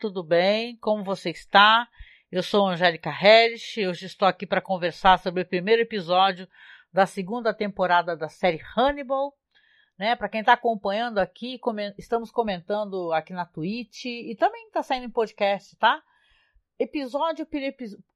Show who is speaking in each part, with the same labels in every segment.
Speaker 1: Tudo bem? Como você está? Eu sou Angélica Hellish e hoje estou aqui para conversar sobre o primeiro episódio da segunda temporada da série Hannibal. Né? Para quem está acompanhando aqui, estamos comentando aqui na Twitch e também está saindo em podcast, tá? Episódio por,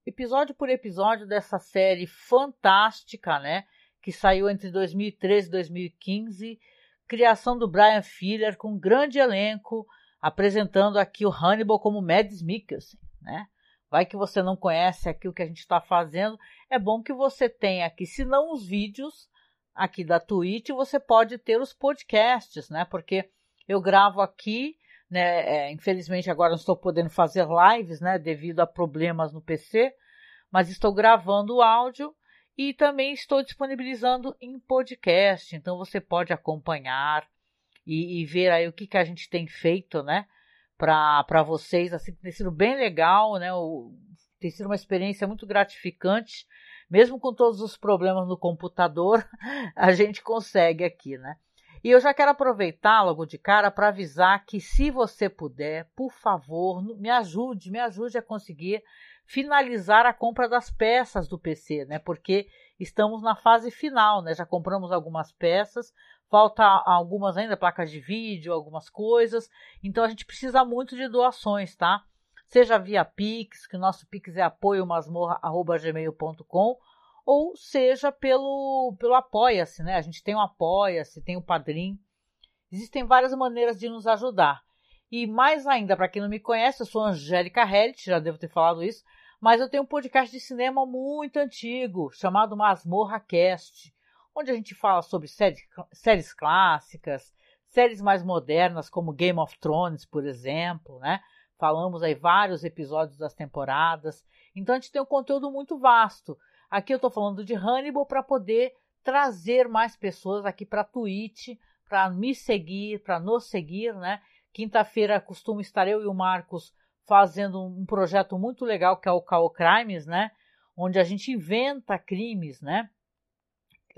Speaker 1: episódio por episódio dessa série fantástica, né? Que saiu entre 2013 e 2015. Criação do Brian Fuller com grande elenco apresentando aqui o Hannibal como Mads Mikkelsen, né? Vai que você não conhece aqui o que a gente está fazendo, é bom que você tenha aqui, se não os vídeos aqui da Twitch, você pode ter os podcasts, né? Porque eu gravo aqui, né? É, infelizmente agora não estou podendo fazer lives, né? Devido a problemas no PC, mas estou gravando o áudio e também estou disponibilizando em podcast, então você pode acompanhar e, e ver aí o que, que a gente tem feito, né? Para vocês, assim, tem sido bem legal, né? O, tem sido uma experiência muito gratificante, mesmo com todos os problemas no computador, a gente consegue aqui, né? E eu já quero aproveitar logo de cara para avisar que se você puder, por favor, me ajude, me ajude a conseguir finalizar a compra das peças do PC, né? Porque estamos na fase final, né? Já compramos algumas peças, falta algumas ainda, placas de vídeo, algumas coisas. Então a gente precisa muito de doações, tá? Seja via Pix, que o nosso Pix é apoiomasmorra.gmail.com, ou seja pelo, pelo Apoia-se, né? A gente tem o Apoia-se, tem o Padrim. Existem várias maneiras de nos ajudar. E mais ainda, para quem não me conhece, eu sou Angélica Hellit, já devo ter falado isso, mas eu tenho um podcast de cinema muito antigo, chamado Masmorra Cast onde a gente fala sobre séries, séries clássicas, séries mais modernas, como Game of Thrones, por exemplo, né? Falamos aí vários episódios das temporadas. Então a gente tem um conteúdo muito vasto. Aqui eu estou falando de Hannibal para poder trazer mais pessoas aqui para Twitch, para me seguir, para nos seguir, né? Quinta-feira costumo estar eu e o Marcos fazendo um projeto muito legal que é o Call Crimes, né? Onde a gente inventa crimes, né?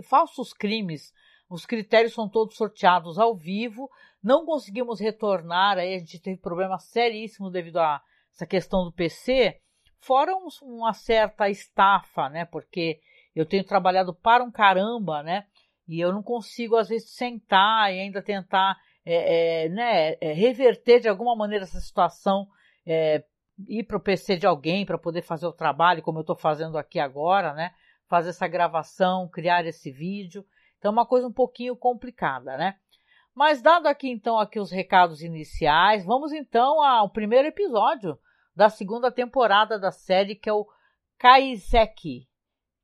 Speaker 1: Falsos crimes. Os critérios são todos sorteados ao vivo. Não conseguimos retornar, aí a gente teve problemas seríssimos devido a essa questão do PC. Fora um, uma certa estafa, né? Porque eu tenho trabalhado para um caramba, né? E eu não consigo, às vezes, sentar e ainda tentar é, é, né, é, reverter de alguma maneira essa situação, é, ir para o PC de alguém para poder fazer o trabalho, como eu estou fazendo aqui agora, né? Fazer essa gravação, criar esse vídeo. Então é uma coisa um pouquinho complicada, né? Mas dado aqui então aqui os recados iniciais, vamos então ao primeiro episódio da segunda temporada da série que é o Kaiseki,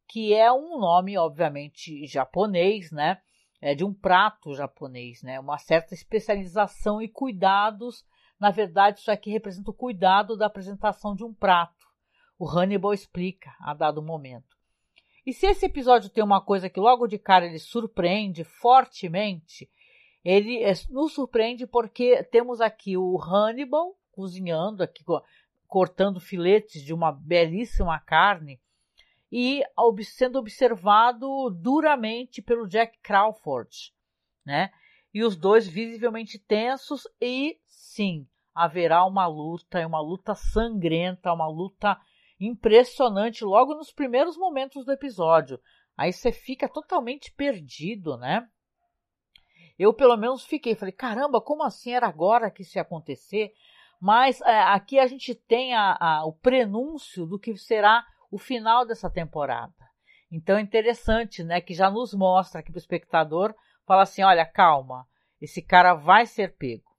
Speaker 1: que é um nome obviamente japonês, né? É de um prato japonês, né? Uma certa especialização e cuidados. Na verdade, isso aqui representa o cuidado da apresentação de um prato. O Hannibal explica a dado momento. E se esse episódio tem uma coisa que logo de cara ele surpreende fortemente, ele é, nos surpreende porque temos aqui o Hannibal cozinhando, aqui cortando filetes de uma belíssima carne e sendo observado duramente pelo Jack Crawford, né? E os dois visivelmente tensos e sim, haverá uma luta, uma luta sangrenta, uma luta impressionante logo nos primeiros momentos do episódio. Aí você fica totalmente perdido, né? Eu pelo menos fiquei, falei, caramba, como assim era agora que ia acontecer? Mas é, aqui a gente tem a, a, o prenúncio do que será o final dessa temporada. Então é interessante, né, que já nos mostra aqui para o espectador, fala assim, olha, calma, esse cara vai ser pego.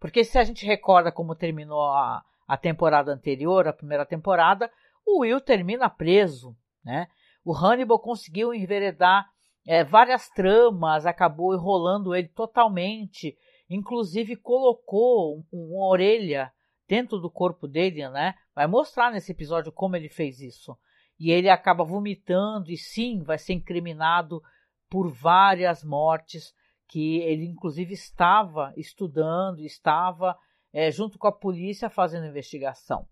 Speaker 1: Porque se a gente recorda como terminou a, a temporada anterior, a primeira temporada, o Will termina preso, né? O Hannibal conseguiu enveredar é, várias tramas, acabou enrolando ele totalmente, inclusive colocou uma orelha dentro do corpo dele, né? Vai mostrar nesse episódio como ele fez isso. E ele acaba vomitando e sim, vai ser incriminado por várias mortes que ele inclusive estava estudando, estava é, junto com a polícia fazendo investigação.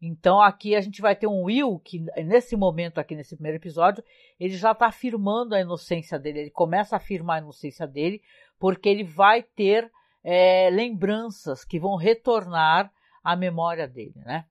Speaker 1: Então aqui a gente vai ter um Will que nesse momento aqui nesse primeiro episódio ele já está afirmando a inocência dele. Ele começa a afirmar a inocência dele porque ele vai ter é, lembranças que vão retornar a memória dele, né?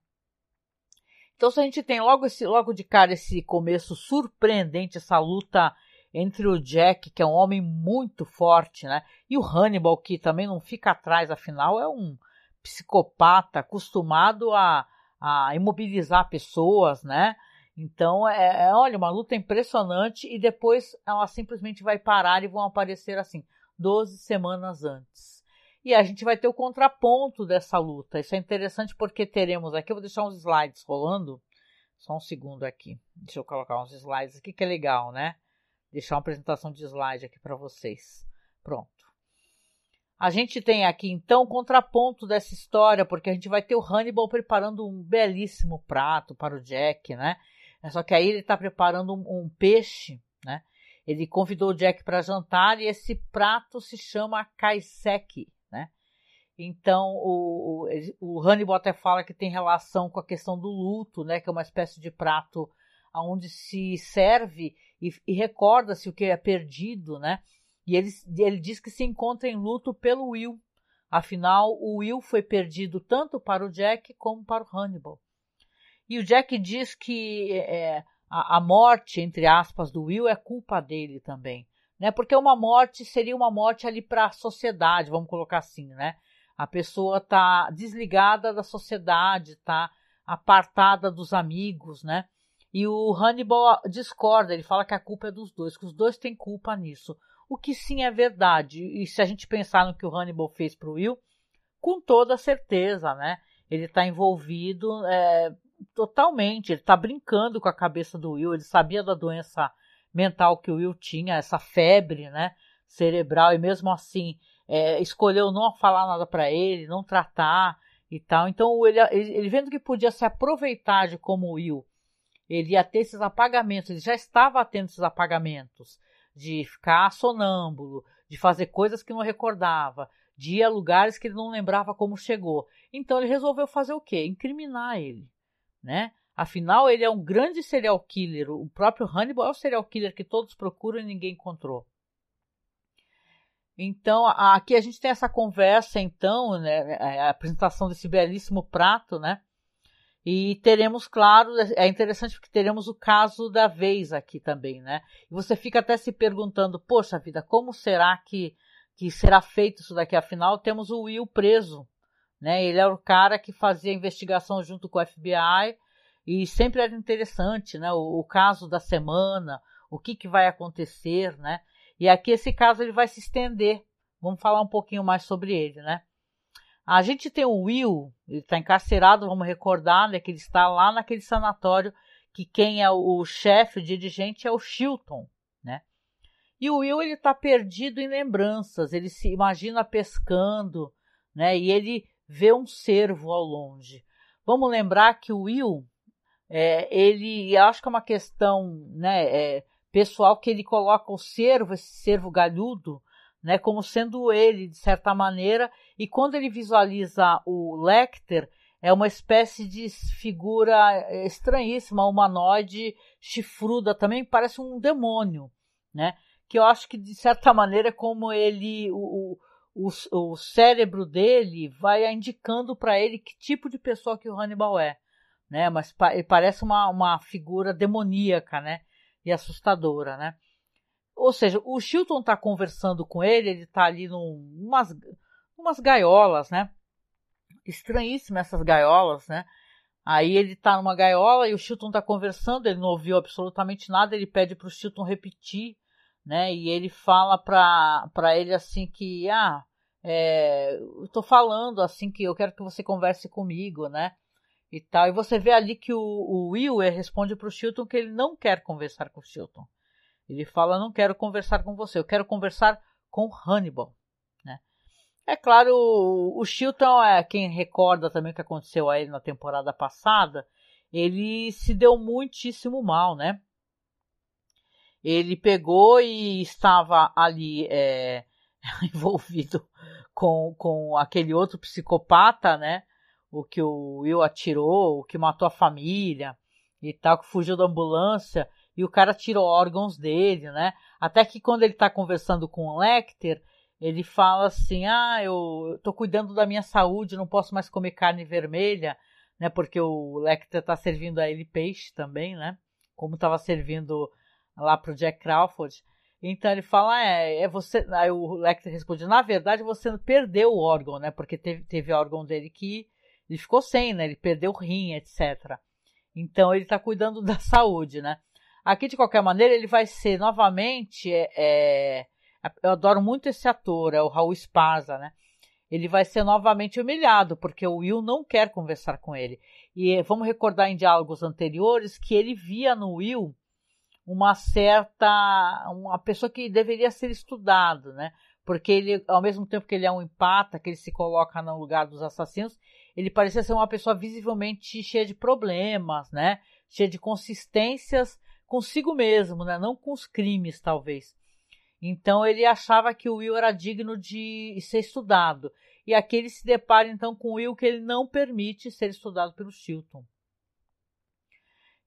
Speaker 1: Então, se a gente tem logo, esse, logo de cara esse começo surpreendente, essa luta entre o Jack, que é um homem muito forte, né? E o Hannibal, que também não fica atrás, afinal, é um psicopata acostumado a, a imobilizar pessoas, né? Então, é, é, olha, uma luta impressionante e depois ela simplesmente vai parar e vão aparecer assim, 12 semanas antes. E a gente vai ter o contraponto dessa luta. Isso é interessante porque teremos aqui, eu vou deixar uns slides rolando. Só um segundo aqui. Deixa eu colocar uns slides aqui que é legal, né? Deixar uma apresentação de slide aqui para vocês. Pronto. A gente tem aqui então o contraponto dessa história, porque a gente vai ter o Hannibal preparando um belíssimo prato para o Jack, né? É só que aí ele está preparando um, um, peixe, né? Ele convidou o Jack para jantar e esse prato se chama kaiseki, né? Então o, o, o Hannibal até fala que tem relação com a questão do luto, né? Que é uma espécie de prato onde se serve e, e recorda-se o que é perdido, né? E ele, ele diz que se encontra em luto pelo Will. Afinal, o Will foi perdido tanto para o Jack como para o Hannibal. E o Jack diz que é, a, a, morte, entre aspas, do Will é culpa dele também. Né? Porque uma morte seria uma morte ali para a sociedade, vamos colocar assim, né? A pessoa está desligada da sociedade, está apartada dos amigos, né? E o Hannibal discorda, ele fala que a culpa é dos dois, que os dois têm culpa nisso o que sim é verdade. E se a gente pensar no que o Hannibal fez para o Will, com toda certeza, né? Ele está envolvido é, totalmente, ele está brincando com a cabeça do Will, ele sabia da doença mental que o Will tinha, essa febre, né? Cerebral, e mesmo assim é, escolheu não falar nada para ele, não tratar e tal. Então ele, ele vendo que podia se aproveitar de como o Will, ele ia ter esses apagamentos, ele já estava tendo esses apagamentos de ficar sonâmbulo, de fazer coisas que não recordava, de ir a lugares que ele não lembrava como chegou. Então ele resolveu fazer o quê? Incriminar ele, né? Afinal, ele é um grande serial killer. O próprio Hannibal é o serial killer que todos procuram e ninguém encontrou. Então, aqui a gente tem essa conversa, então, né, a apresentação desse belíssimo prato, né? E teremos, claro, é interessante porque teremos o caso da vez aqui também, né? E você fica até se perguntando, poxa vida, como será que, que será feito isso daqui? Afinal, temos o Will preso, né? Ele é o cara que fazia a investigação junto com o FBI e sempre era interessante, né? O, o caso da semana, o que, que vai acontecer, né? E aqui esse caso ele vai se estender. Vamos falar um pouquinho mais sobre ele, né? A gente tem o Will, ele está encarcerado, vamos recordar, né, que ele está lá naquele sanatório, que quem é o chefe, o dirigente é o Chilton, né? E o Will ele está perdido em lembranças, ele se imagina pescando, né? E ele vê um cervo ao longe. Vamos lembrar que o Will, é, ele, acho que é uma questão, né, é, pessoal que ele coloca o cervo, esse cervo galhudo, né, como sendo ele, de certa maneira, e quando ele visualiza o Lecter, é uma espécie de figura estranhíssima, humanoide, chifruda, também parece um demônio, né? Que eu acho que, de certa maneira, como ele, o, o, o cérebro dele vai indicando para ele que tipo de pessoa que o Hannibal é, né? Mas ele parece uma, uma figura demoníaca, né? E assustadora, né? Ou seja, o Chilton está conversando com ele, ele está ali num, umas, umas gaiolas, né? Estranhíssimas essas gaiolas, né? Aí ele está numa gaiola e o Chilton está conversando, ele não ouviu absolutamente nada, ele pede para o Chilton repetir, né? E ele fala para ele assim que, ah, é, eu falando assim que eu quero que você converse comigo, né? E tal. E você vê ali que o, o Will responde para o Chilton que ele não quer conversar com o Chilton. Ele fala: Não quero conversar com você, eu quero conversar com Hannibal. Né? É claro, o, o Chilton é quem recorda também o que aconteceu a ele na temporada passada. Ele se deu muitíssimo mal, né? Ele pegou e estava ali é, envolvido com, com aquele outro psicopata, né? O que o Will atirou, o que matou a família e tal, que fugiu da ambulância e o cara tirou órgãos dele, né? Até que quando ele está conversando com o Lecter, ele fala assim: ah, eu estou cuidando da minha saúde, não posso mais comer carne vermelha, né? Porque o Lecter está servindo a ele peixe também, né? Como estava servindo lá para o Jack Crawford. Então ele fala: é, é você. Aí o Lecter responde: na verdade você perdeu o órgão, né? Porque teve, teve órgão dele que ele ficou sem, né? Ele perdeu o rim, etc. Então ele está cuidando da saúde, né? Aqui, de qualquer maneira, ele vai ser novamente. É, é, eu adoro muito esse ator, é o Raul Esparza, né? Ele vai ser novamente humilhado, porque o Will não quer conversar com ele. E vamos recordar em diálogos anteriores que ele via no Will uma certa. uma pessoa que deveria ser estudado, né? Porque ele, ao mesmo tempo que ele é um empata, que ele se coloca no lugar dos assassinos, ele parecia ser uma pessoa visivelmente cheia de problemas, né? Cheia de consistências consigo mesmo, né? Não com os crimes, talvez. Então ele achava que o Will era digno de ser estudado. E aqui ele se depara então com o Will que ele não permite ser estudado pelo Chilton.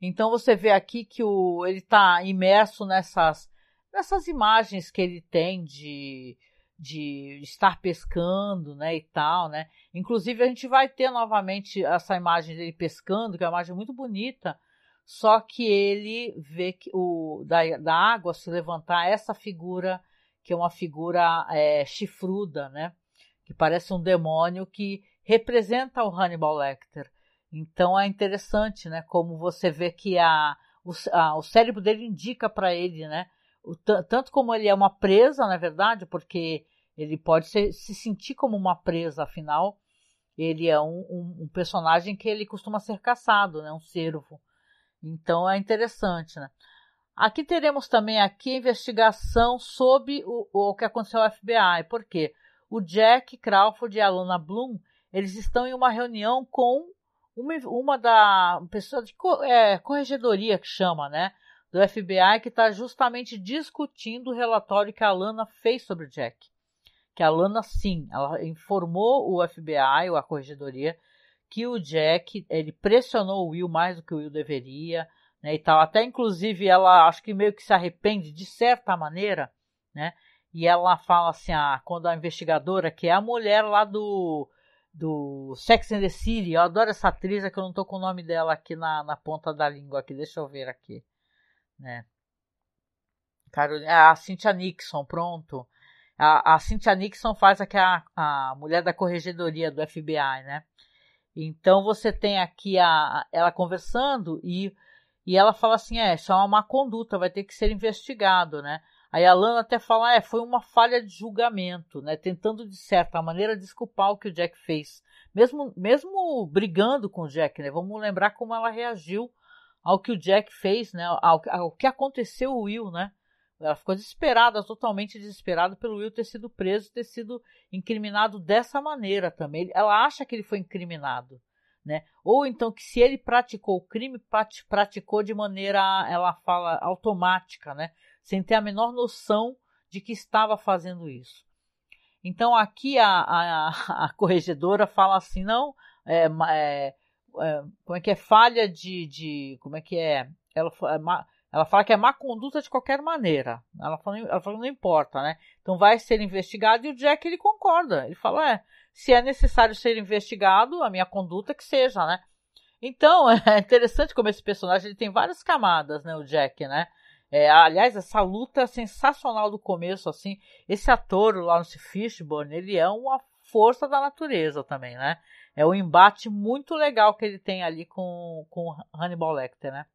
Speaker 1: Então você vê aqui que o, ele está imerso nessas, nessas imagens que ele tem de, de estar pescando, né, e tal, né. Inclusive a gente vai ter novamente essa imagem dele pescando, que é uma imagem muito bonita, só que ele vê que o da, da água se levantar essa figura que é uma figura é, chifruda, né, que parece um demônio que representa o Hannibal Lecter. Então é interessante, né, como você vê que a, o, a, o cérebro dele indica para ele, né, o, tanto como ele é uma presa, na verdade, porque ele pode ser, se sentir como uma presa, afinal, ele é um, um, um, personagem que ele costuma ser caçado, né? Um cervo. Então é interessante, né? Aqui teremos também aqui a investigação sobre o, o que aconteceu ao FBI. Por quê? O Jack Crawford e a Lana Bloom, eles estão em uma reunião com uma, uma da pessoa de é, corregedoria que chama, né? Do FBI que está justamente discutindo o relatório que a Lana fez sobre o Jack que a Lana sim, ela informou o FBI, ou a corregedoria, que o Jack, ele pressionou o Will mais do que o Will deveria, né, e tal. Até inclusive ela acho que meio que se arrepende de certa maneira, né? E ela fala assim, ah, quando a investigadora, que é a mulher lá do do Sex and the City, eu adoro essa atriz, é que eu não tô com o nome dela aqui na, na ponta da língua aqui, deixa eu ver aqui, né? Carolina, a Cynthia Nixon, pronto. A, a Cynthia Nixon faz aqui a, a mulher da corregedoria do FBI, né? Então você tem aqui a, ela conversando e, e ela fala assim: é, isso é uma má conduta, vai ter que ser investigado, né? Aí a Lana até fala: é, foi uma falha de julgamento, né? Tentando de certa maneira desculpar o que o Jack fez. Mesmo, mesmo brigando com o Jack, né? Vamos lembrar como ela reagiu ao que o Jack fez, né? Ao, ao que aconteceu o Will, né? Ela ficou desesperada, totalmente desesperada pelo Will ter sido preso, ter sido incriminado dessa maneira também. Ela acha que ele foi incriminado, né? Ou então que se ele praticou o crime, praticou de maneira, ela fala, automática, né? Sem ter a menor noção de que estava fazendo isso. Então aqui a, a, a corregedora fala assim, não, é, é, é, como é que é falha de, de como é que é? Ela é, ela fala que é má conduta de qualquer maneira. Ela fala, ela fala não importa, né? Então vai ser investigado e o Jack ele concorda. Ele fala, é, se é necessário ser investigado, a minha conduta que seja, né? Então é interessante como esse personagem ele tem várias camadas, né? O Jack, né? É, aliás, essa luta sensacional do começo, assim, esse ator, o Lawrence Fishburne, ele é uma força da natureza também, né? É um embate muito legal que ele tem ali com, com Hannibal Lecter, né?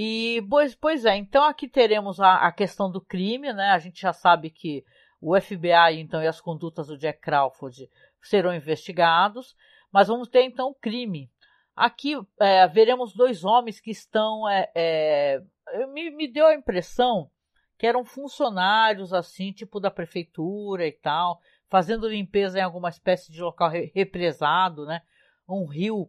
Speaker 1: E, pois, pois é, então aqui teremos a, a, questão do crime, né? A gente já sabe que o FBI, então, e as condutas do Jack Crawford serão investigados, mas vamos ter, então, o crime. Aqui é, veremos dois homens que estão. É, é, me, me deu a impressão que eram funcionários, assim, tipo da prefeitura e tal, fazendo limpeza em alguma espécie de local represado, né? Um rio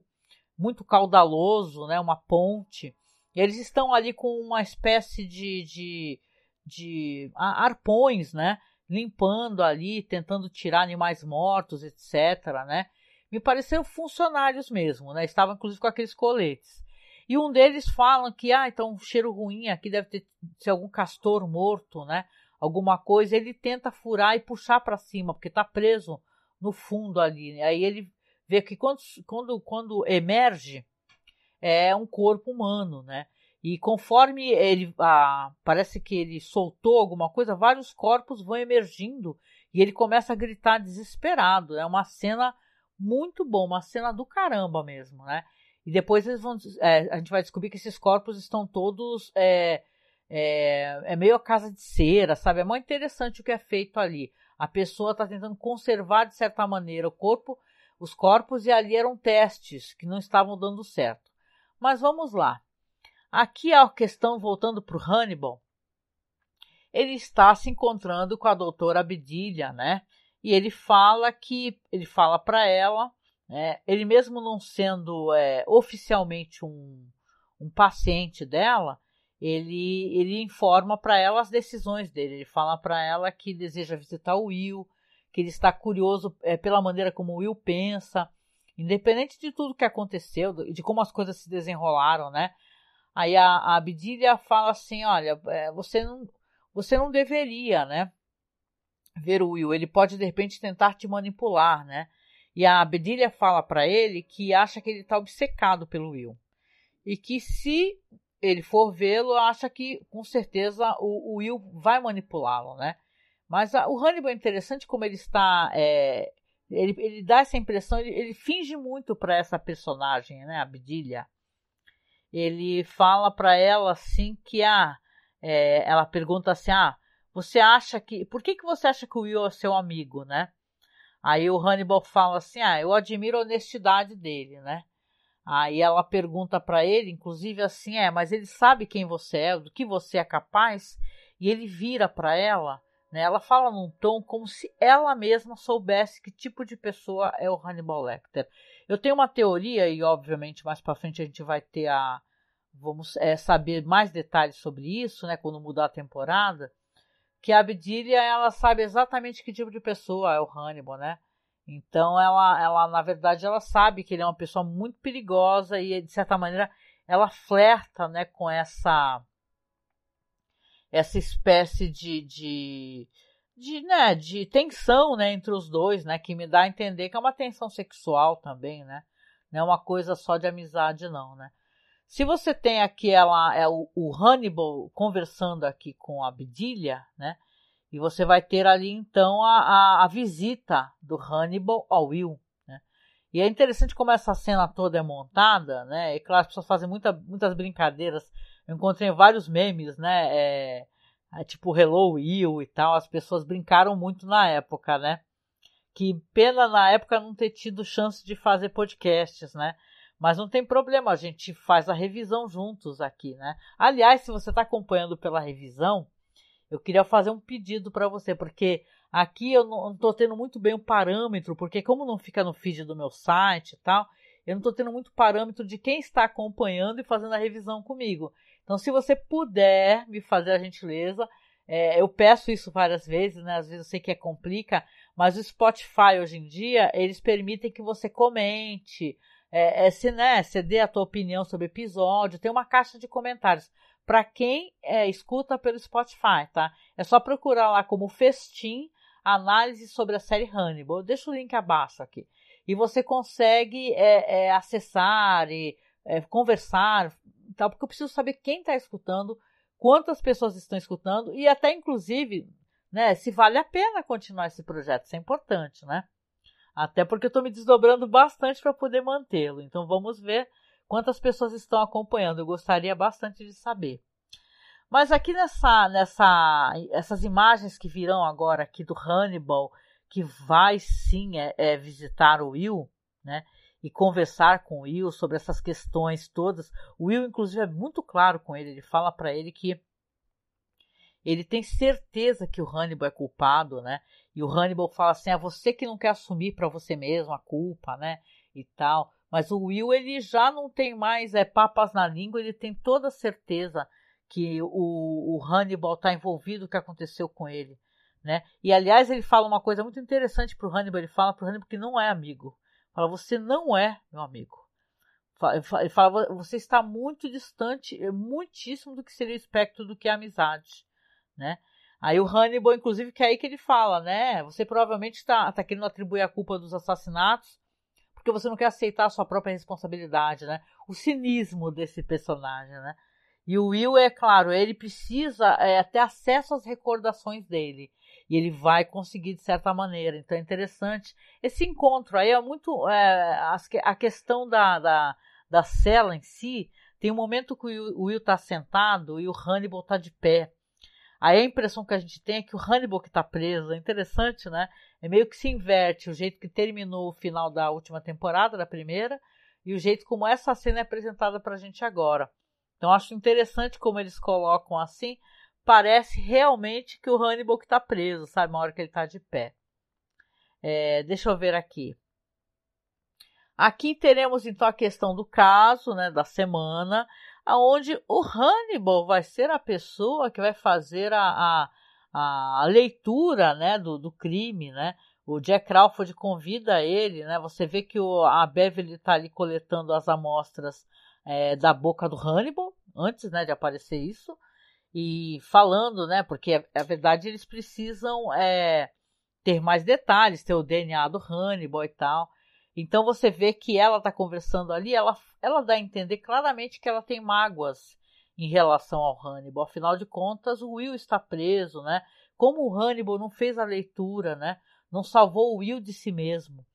Speaker 1: muito caudaloso, né? Uma ponte. Eles estão ali com uma espécie de, de, de arpões, né? Limpando ali, tentando tirar animais mortos, etc, né? Me pareceram funcionários mesmo, né? Estavam inclusive com aqueles coletes. E um deles fala que, ah, então um cheiro ruim aqui deve ter ser algum castor morto, né? alguma coisa, ele tenta furar e puxar para cima, porque está preso no fundo ali. Né? Aí ele vê que quando, quando, quando emerge é um corpo humano, né? E conforme ele ah, parece que ele soltou alguma coisa, vários corpos vão emergindo e ele começa a gritar desesperado. É uma cena muito boa, uma cena do caramba mesmo, né? E depois eles vão, é, a gente vai descobrir que esses corpos estão todos é, é, é meio a casa de cera, sabe? É muito interessante o que é feito ali. A pessoa está tentando conservar de certa maneira o corpo, os corpos e ali eram testes que não estavam dando certo. Mas vamos lá. Aqui a questão voltando para o Hannibal, ele está se encontrando com a doutora Abdilia, né? E ele fala que ele fala para ela, né? Ele mesmo não sendo é, oficialmente um, um paciente dela, ele ele informa para ela as decisões dele. Ele fala para ela que deseja visitar o Will, que ele está curioso é, pela maneira como o Will pensa, independente de tudo que aconteceu, de como as coisas se desenrolaram, né? Aí a, a fala assim, olha, é, você não você não deveria, né? Ver o Will, ele pode de repente tentar te manipular, né? E a Abdilia fala para ele que acha que ele está obcecado pelo Will. E que se ele for vê-lo, acha que com certeza o, o Will vai manipulá-lo, né? Mas a, o Hannibal é interessante como ele está. É, ele, ele dá essa impressão, ele, ele finge muito para essa personagem, né? A Abdilia. Ele fala para ela assim que ah, é, ela pergunta assim: ah, você acha que. Por que, que você acha que o Will é seu amigo, né? Aí o Hannibal fala assim: ah, eu admiro a honestidade dele, né? Aí ela pergunta para ele, inclusive assim: é, mas ele sabe quem você é, do que você é capaz, e ele vira para ela. Né, ela fala num tom como se ela mesma soubesse que tipo de pessoa é o Hannibal Lecter. Eu tenho uma teoria e obviamente mais para frente a gente vai ter a, vamos é, saber mais detalhes sobre isso, né, quando mudar a temporada, que a Abdilia, ela sabe exatamente que tipo de pessoa é o Hannibal, né? Então ela, ela, na verdade, ela sabe que ele é uma pessoa muito perigosa e, de certa maneira, ela flerta, né, com essa essa espécie de, de, de, né, de tensão, né, entre os dois, né, que me dá a entender que é uma tensão sexual também, né? Não é uma coisa só de amizade, não, né? Se você tem aqui ela, é o, o Hannibal conversando aqui com a Abdilia, né? E você vai ter ali então a, a, a visita do Hannibal ao Will. Né? E é interessante como essa cena toda é montada, né? E claro, as pessoas fazem muita, muitas brincadeiras. Eu encontrei vários memes, né? É, é, tipo Hello Will e tal. As pessoas brincaram muito na época, né? Que pena na época não ter tido chance de fazer podcasts, né? Mas não tem problema, a gente faz a revisão juntos aqui, né? Aliás, se você está acompanhando pela revisão, eu queria fazer um pedido para você, porque aqui eu não estou tendo muito bem o parâmetro, porque como não fica no feed do meu site e tal, eu não estou tendo muito parâmetro de quem está acompanhando e fazendo a revisão comigo. Então, se você puder me fazer a gentileza, é, eu peço isso várias vezes, né? Às vezes eu sei que é complica, mas o Spotify hoje em dia, eles permitem que você comente, é, é, se, né, você dê a tua opinião sobre o episódio, tem uma caixa de comentários. Para quem é, escuta pelo Spotify, tá? É só procurar lá como Festim Análise sobre a série Hannibal. Deixa o link abaixo aqui. E você consegue é, é acessar e é, conversar, tal, porque eu preciso saber quem está escutando, quantas pessoas estão escutando e até inclusive, né, se vale a pena continuar esse projeto. Isso é importante, né? Até porque eu estou me desdobrando bastante para poder mantê-lo. Então vamos ver quantas pessoas estão acompanhando. Eu gostaria bastante de saber. Mas aqui nessa, nessa, essas imagens que virão agora aqui do Hannibal, que vai sim é, é, visitar o Will, né? E conversar com o Will sobre essas questões todas. O Will, inclusive, é muito claro com ele. Ele fala para ele que ele tem certeza que o Hannibal é culpado, né? E o Hannibal fala assim: é você que não quer assumir para você mesmo a culpa, né? E tal. Mas o Will, ele já não tem mais é, papas na língua, ele tem toda certeza que o, o Hannibal está envolvido o que aconteceu com ele. Né? E aliás, ele fala uma coisa muito interessante para o Hannibal: ele fala para o Hannibal que não é amigo. Fala, você não é meu amigo. Ele fala, você está muito distante, muitíssimo do que seria o espectro do que é amizade. Né? Aí o Hannibal, inclusive, que é aí que ele fala, né? Você provavelmente está tá querendo atribuir a culpa dos assassinatos porque você não quer aceitar a sua própria responsabilidade, né? O cinismo desse personagem, né? E o Will, é claro, ele precisa é, ter acesso às recordações dele. E ele vai conseguir de certa maneira. Então é interessante. Esse encontro aí é muito. É, a questão da, da, da cela em si. Tem um momento que o Will está sentado e o Hannibal está de pé. Aí a impressão que a gente tem é que o Hannibal que está preso, é interessante, né? É meio que se inverte o jeito que terminou o final da última temporada, da primeira, e o jeito como essa cena é apresentada para a gente agora. Então acho interessante como eles colocam assim. Parece realmente que o Hannibal que está preso, sabe? Uma hora que ele está de pé. É, deixa eu ver aqui. Aqui teremos então a questão do caso, né, da semana, aonde o Hannibal vai ser a pessoa que vai fazer a, a, a leitura, né, do, do crime, né? O Jack Crawford convida ele, né? Você vê que o, a Beverly está ali coletando as amostras é, da boca do Hannibal, antes, né, de aparecer isso, e falando, né, porque a verdade eles precisam é, ter mais detalhes, ter o DNA do Hannibal e tal. Então você vê que ela está conversando ali, ela, ela dá a entender claramente que ela tem mágoas em relação ao Hannibal. Afinal de contas, o Will está preso, né? Como o Hannibal não fez a leitura, né? Não salvou o Will de si mesmo.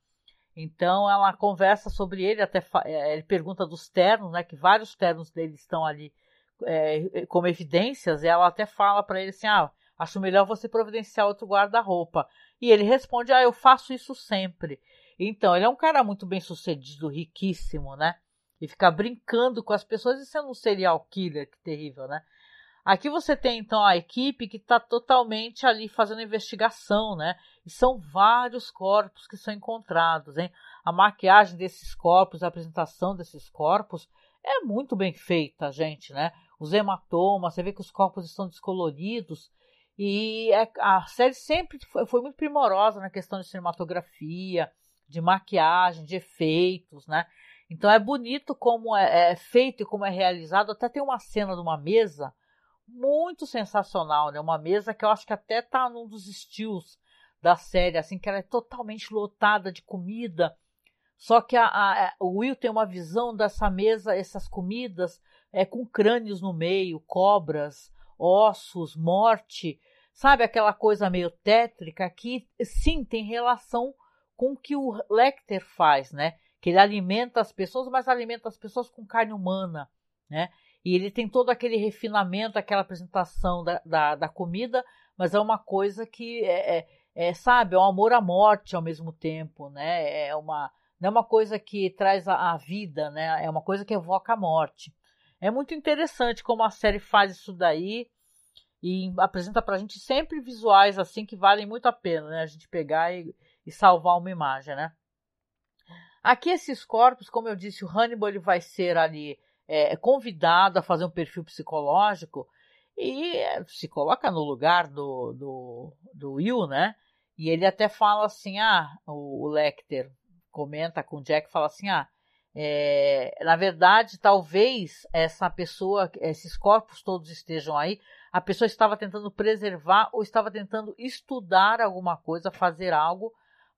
Speaker 1: Então ela conversa sobre ele, até é, ele pergunta dos ternos, né? Que vários ternos dele estão ali é, como evidências. Ela até fala para ele assim: ah, acho melhor você providenciar outro guarda-roupa. E ele responde: ah, eu faço isso sempre. Então, ele é um cara muito bem sucedido, riquíssimo, né? E ficar brincando com as pessoas e sendo um serial killer, que terrível, né? Aqui você tem então a equipe que está totalmente ali fazendo investigação, né? E são vários corpos que são encontrados, hein? A maquiagem desses corpos, a apresentação desses corpos é muito bem feita, gente, né? Os hematomas, você vê que os corpos estão descoloridos e é, a série sempre foi, muito primorosa na questão de cinematografia, de maquiagem, de efeitos, né? Então é bonito como é, é, feito e como é realizado. Até tem uma cena de uma mesa muito sensacional, né? Uma mesa que eu acho que até tá num dos estilos da série, assim, que ela é totalmente lotada de comida. Só que a, a, o Will tem uma visão dessa mesa, essas comidas, é, com crânios no meio, cobras, ossos, morte, sabe aquela coisa meio tétrica que sim tem relação com o que o Lecter faz, né? Que ele alimenta as pessoas, mas alimenta as pessoas com carne humana, né? E ele tem todo aquele refinamento, aquela apresentação da, da, da comida, mas é uma coisa que é, é, é, sabe, é um amor à morte ao mesmo tempo, né? É uma, não é uma coisa que traz a, vida, né? É uma coisa que evoca a morte. É muito interessante como a série faz isso daí e apresenta pra gente sempre visuais assim que valem muito a pena, né? A gente pegar e, e salvar uma imagem, né? Aqui esses corpos, como eu disse, o Hannibal ele vai ser ali é, convidado a fazer um perfil psicológico e é, se coloca no lugar do, do, do Will, né? E ele até fala assim, ah, o, o Lecter comenta com o Jack, fala assim, ah, é, na verdade, talvez essa pessoa, esses corpos todos estejam aí, a pessoa estava tentando preservar ou estava tentando estudar alguma coisa, fazer algo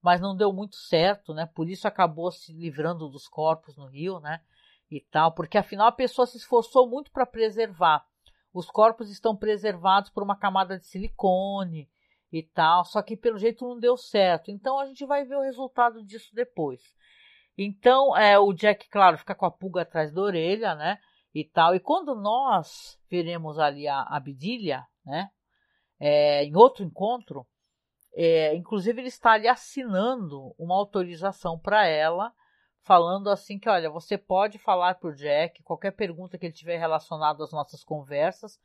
Speaker 1: mas não deu muito certo, né? Por isso acabou se livrando dos corpos no rio, né? E tal, porque afinal a pessoa se esforçou muito para preservar. Os corpos estão preservados por uma camada de silicone e tal, só que pelo jeito não deu certo. Então a gente vai ver o resultado disso depois. Então, é, o Jack, claro, fica com a pulga atrás da orelha, né? E tal. E quando nós veremos ali a Abdília, né? É, em outro encontro, é, inclusive, ele está ali assinando uma autorização para ela, falando assim que, olha, você pode falar para o Jack qualquer pergunta que ele tiver relacionado às nossas conversas,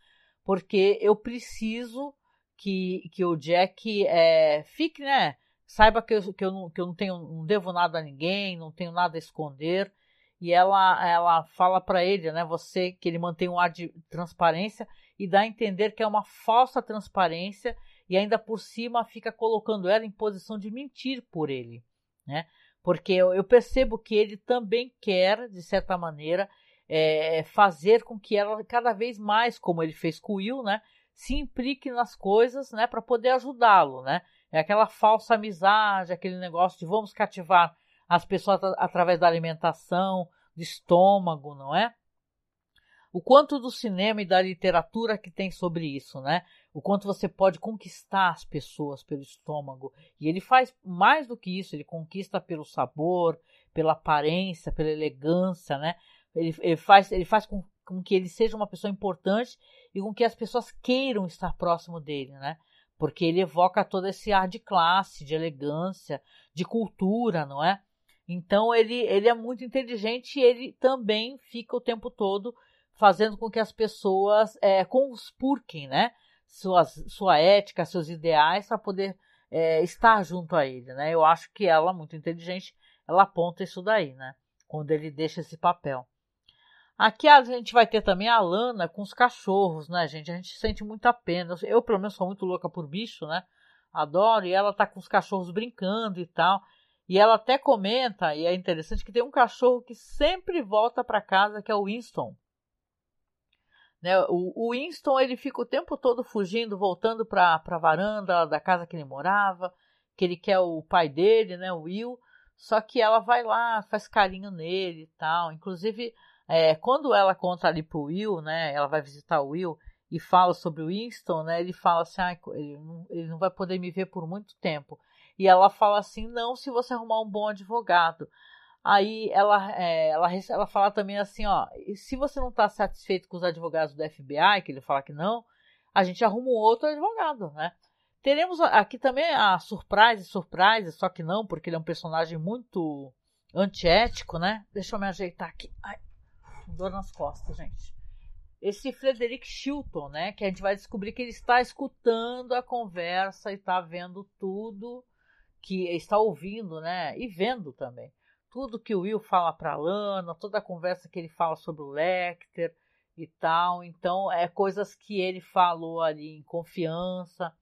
Speaker 1: porque eu preciso que, que o Jack é, fique, né? Saiba que eu, que, eu não, que eu não tenho, não devo nada a ninguém, não tenho nada a esconder. E ela, ela fala para ele, né? Você que ele mantém um ar de transparência e dá a entender que é uma falsa transparência e ainda por cima fica colocando ela em posição de mentir por ele, né? Porque eu, eu percebo que ele também quer, de certa maneira, é, fazer com que ela cada vez mais, como ele fez com o Will, né? Se implique nas coisas, né, para poder ajudá-lo, né? É aquela falsa amizade, aquele negócio de vamos cativar as pessoas através da alimentação, do estômago, não é? O quanto do cinema e da literatura que tem sobre isso, né? O quanto você pode conquistar as pessoas pelo estômago. E ele faz mais do que isso, ele conquista pelo sabor, pela aparência, pela elegância, né? Ele, ele faz, ele faz com, com que ele seja uma pessoa importante e com que as pessoas queiram estar próximo dele, né? Porque ele evoca todo esse ar de classe, de elegância, de cultura, não é? Então ele, ele é muito inteligente e ele também fica o tempo todo fazendo com que as pessoas é, conspurquem, né? Suas, sua ética, seus ideais para poder é, estar junto a ele, né? Eu acho que ela, muito inteligente, ela aponta isso daí, né? Quando ele deixa esse papel. Aqui a gente vai ter também a Lana com os cachorros, né, gente? A gente sente muita pena. Eu, pelo menos, sou muito louca por bicho, né? Adoro. E ela tá com os cachorros brincando e tal. E ela até comenta, e é interessante, que tem um cachorro que sempre volta para casa, que é o Winston. Né? O, o, Winston ele fica o tempo todo fugindo, voltando para a varanda da casa que ele morava, que ele quer o pai dele, né, o Will. Só que ela vai lá, faz carinho nele e tal. Inclusive, é, quando ela conta ali pro Will, né? Ela vai visitar o Will e fala sobre o Winston, né? Ele fala assim, ah, ele, não, ele não vai poder me ver por muito tempo. E ela fala assim, não, se você arrumar um bom advogado. Aí ela, é, ela, ela fala também assim, ó, se você não está satisfeito com os advogados do FBI, que ele fala que não, a gente arruma um outro advogado, né? Teremos aqui também a Surprise, Surprise, só que não, porque ele é um personagem muito antiético, né? Deixa eu me ajeitar aqui. Ai, dor nas costas, gente. Esse Frederick Chilton, né? Que a gente vai descobrir que ele está escutando a conversa e está vendo tudo que está ouvindo, né? E vendo também. Tudo que o Will fala para Lana, toda a conversa que ele fala sobre o Lecter e tal. Então, é coisas que ele falou ali em confiança.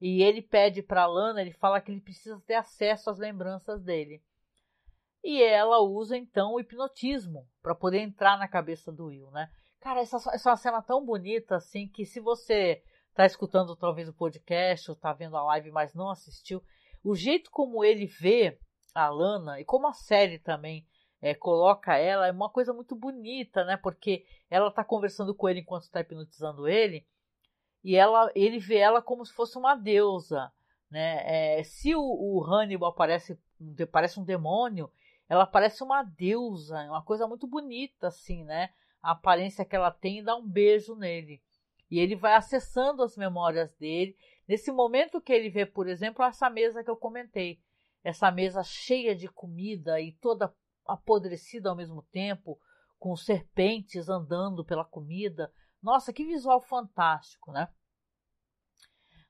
Speaker 1: E ele pede para Lana, ele fala que ele precisa ter acesso às lembranças dele. E ela usa então o hipnotismo para poder entrar na cabeça do Will, né? Cara, essa, essa é uma cena tão bonita assim que se você tá escutando talvez o podcast ou tá vendo a live, mas não assistiu, o jeito como ele vê a Lana e como a série também é, coloca ela é uma coisa muito bonita, né? Porque ela tá conversando com ele enquanto está hipnotizando ele e ela, ele vê ela como se fosse uma deusa, né? É, se o, o Hannibal parece, parece um demônio, ela parece uma deusa, uma coisa muito bonita, assim, né? A aparência que ela tem e dá um beijo nele. E ele vai acessando as memórias dele. Nesse momento que ele vê, por exemplo, essa mesa que eu comentei. Essa mesa cheia de comida e toda apodrecida ao mesmo tempo, com serpentes andando pela comida. Nossa, que visual fantástico, né?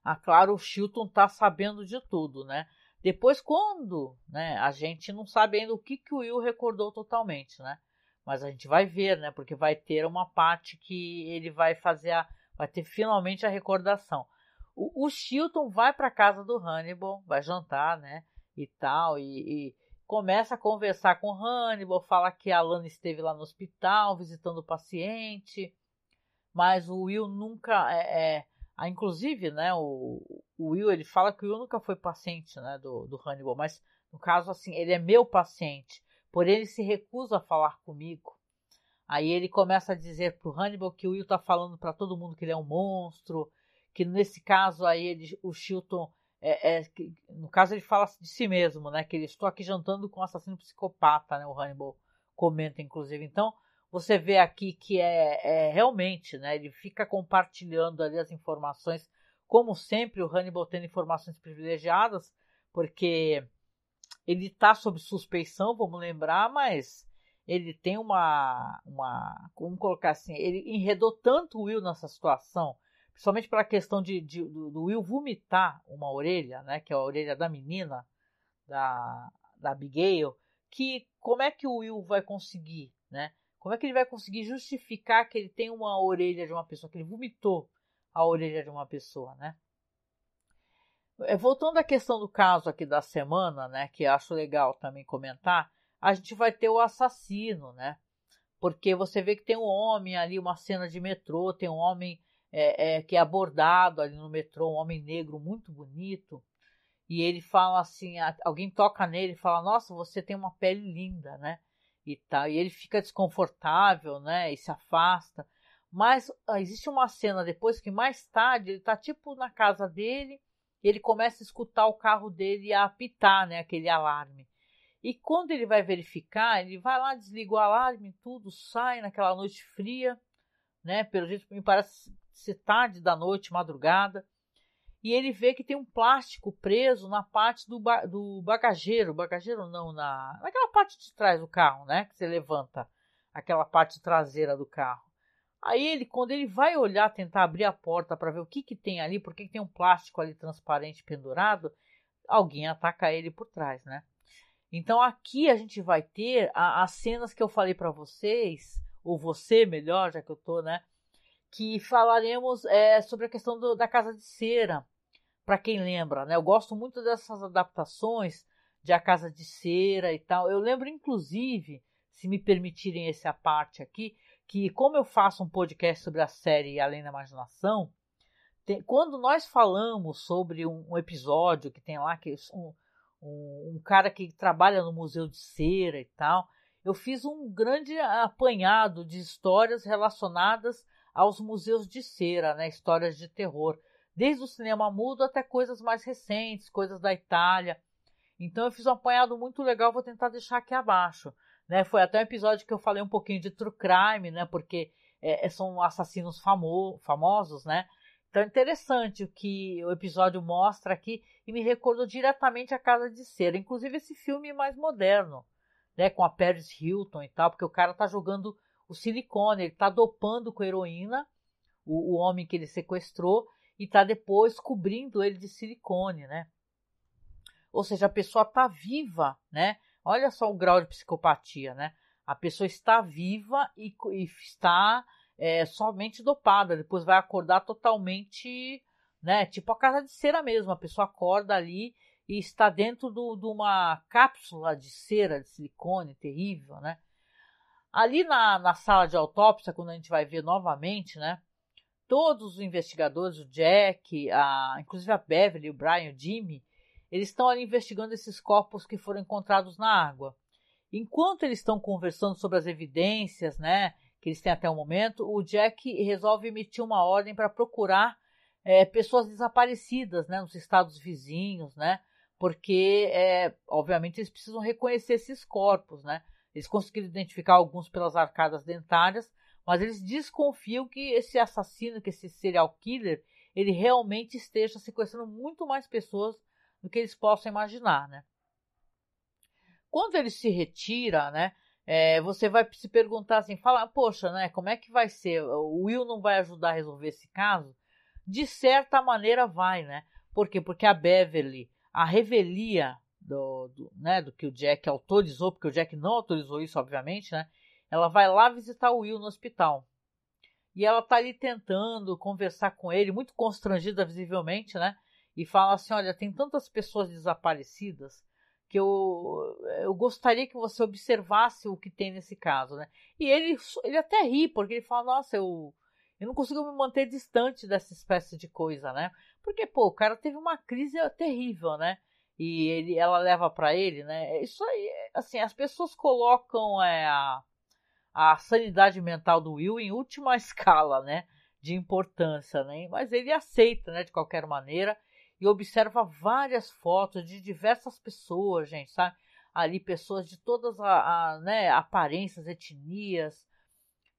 Speaker 1: Ah, claro, o Chilton tá sabendo de tudo, né? Depois, quando, né, a gente não sabe ainda o que, que o Will recordou totalmente, né? Mas a gente vai ver, né? Porque vai ter uma parte que ele vai fazer a. Vai ter finalmente a recordação. O, o Chilton vai para casa do Hannibal, vai jantar, né? E tal, e, e, começa a conversar com o Hannibal, fala que a Lana esteve lá no hospital visitando o paciente, mas o Will nunca. É, é, inclusive, né, o, o, Will, ele fala que o Will nunca foi paciente, né, do, do Hannibal, mas no caso, assim, ele é meu paciente, porém ele se recusa a falar comigo. Aí ele começa a dizer pro Hannibal que o Will tá falando para todo mundo que ele é um monstro, que nesse caso aí ele, o Chilton, é, é, no caso ele fala de si mesmo, né, que ele estou aqui jantando com um assassino psicopata, né, o Hannibal comenta inclusive. Então, você vê aqui que é, é, realmente, né? Ele fica compartilhando ali as informações, como sempre o Hannibal tendo informações privilegiadas, porque ele está sob suspeição, vamos lembrar, mas ele tem uma, uma, como colocar assim, ele enredou tanto o Will nessa situação, principalmente pela questão de, de do, do, Will vomitar uma orelha, né? Que é a orelha da menina, da, da Abigail, que como é que o Will vai conseguir, né? Como é que ele vai conseguir justificar que ele tem uma orelha de uma pessoa, que ele vomitou a orelha de uma pessoa, né? É, voltando à questão do caso aqui da semana, né, que acho legal também comentar, a gente vai ter o assassino, né? Porque você vê que tem um homem ali, uma cena de metrô, tem um homem é, é, que é abordado ali no metrô, um homem negro muito bonito, e ele fala assim, alguém toca nele e fala, nossa, você tem uma pele linda, né? E tal, e ele fica desconfortável, né? E se afasta. Mas existe uma cena depois que mais tarde ele tá tipo na casa dele, e ele começa a escutar o carro dele a apitar, né? Aquele alarme. E quando ele vai verificar, ele vai lá, desliga o alarme, tudo, sai naquela noite fria, né? Pelo jeito me parece ser tarde da noite, madrugada e ele vê que tem um plástico preso na parte do, ba do bagageiro, bagageiro não, na, naquela parte de trás do carro, né? Que você levanta aquela parte traseira do carro. Aí ele, quando ele vai olhar, tentar abrir a porta para ver o que, que tem ali, porque tem um plástico ali transparente pendurado, alguém ataca ele por trás, né? Então aqui a gente vai ter a, as cenas que eu falei para vocês, ou você melhor, já que eu tô, né? Que falaremos é, sobre a questão do, da casa de cera para quem lembra, né? Eu gosto muito dessas adaptações de A Casa de Cera e tal. Eu lembro, inclusive, se me permitirem essa parte aqui, que como eu faço um podcast sobre a série Além da Imaginação, tem, quando nós falamos sobre um, um, episódio que tem lá, que um, um, um cara que trabalha no Museu de Cera e tal, eu fiz um grande apanhado de histórias relacionadas aos museus de cera, né? Histórias de terror desde o cinema mudo até coisas mais recentes, coisas da Itália. Então eu fiz um apanhado muito legal, vou tentar deixar aqui abaixo. Né? Foi até um episódio que eu falei um pouquinho de true crime, né? Porque é, é são assassinos famo famosos, né? Então é interessante o que o episódio mostra aqui e me recordou diretamente a Casa de Cera, inclusive esse filme mais moderno, né? Com a Paris Hilton e tal, porque o cara tá jogando o silicone, ele tá dopando com heroína o, o homem que ele sequestrou e está depois cobrindo ele de silicone, né? Ou seja, a pessoa está viva, né? Olha só o grau de psicopatia, né? A pessoa está viva e, e está é, somente dopada, depois vai acordar totalmente, né? Tipo a casa de cera mesmo, a pessoa acorda ali e está dentro de uma cápsula de cera, de silicone terrível, né? Ali na, na sala de autópsia, quando a gente vai ver novamente, né? todos os investigadores, o Jack, a, inclusive a Beverly, o Brian, o Jimmy, eles estão ali investigando esses corpos que foram encontrados na água. Enquanto eles estão conversando sobre as evidências, né, que eles têm até o momento, o Jack resolve emitir uma ordem para procurar é, pessoas desaparecidas, né, nos estados vizinhos, né, porque, é, obviamente, eles precisam reconhecer esses corpos, né. Eles conseguiram identificar alguns pelas arcadas dentárias, mas eles desconfiam que esse assassino, que esse serial killer, ele realmente esteja sequestrando muito mais pessoas do que eles possam imaginar, né? Quando ele se retira, né? É, você vai se perguntar assim, fala, poxa, né? Como é que vai ser? O Will não vai ajudar a resolver esse caso? De certa maneira vai, né? Por quê? Porque a Beverly, a revelia do, do, né, do que o Jack autorizou, porque o Jack não autorizou isso, obviamente, né? Ela vai lá visitar o Will no hospital. E ela tá ali tentando conversar com ele, muito constrangida visivelmente, né? E fala assim: Olha, tem tantas pessoas desaparecidas que eu, eu gostaria que você observasse o que tem nesse caso, né? E ele, ele até ri, porque ele fala: Nossa, eu, eu não consigo me manter distante dessa espécie de coisa, né? Porque, pô, o cara teve uma crise terrível, né? E ele, ela leva para ele, né? Isso aí, assim, as pessoas colocam é, a a sanidade mental do Will em última escala, né, de importância, né? Mas ele aceita, né, de qualquer maneira e observa várias fotos de diversas pessoas, gente, sabe? Ali pessoas de todas as né, aparências, etnias.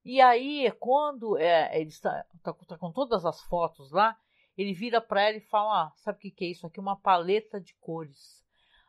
Speaker 1: E aí, quando é, ele está tá, tá com todas as fotos lá, ele vira para ela e fala: ah, sabe o que, que é isso aqui? Uma paleta de cores.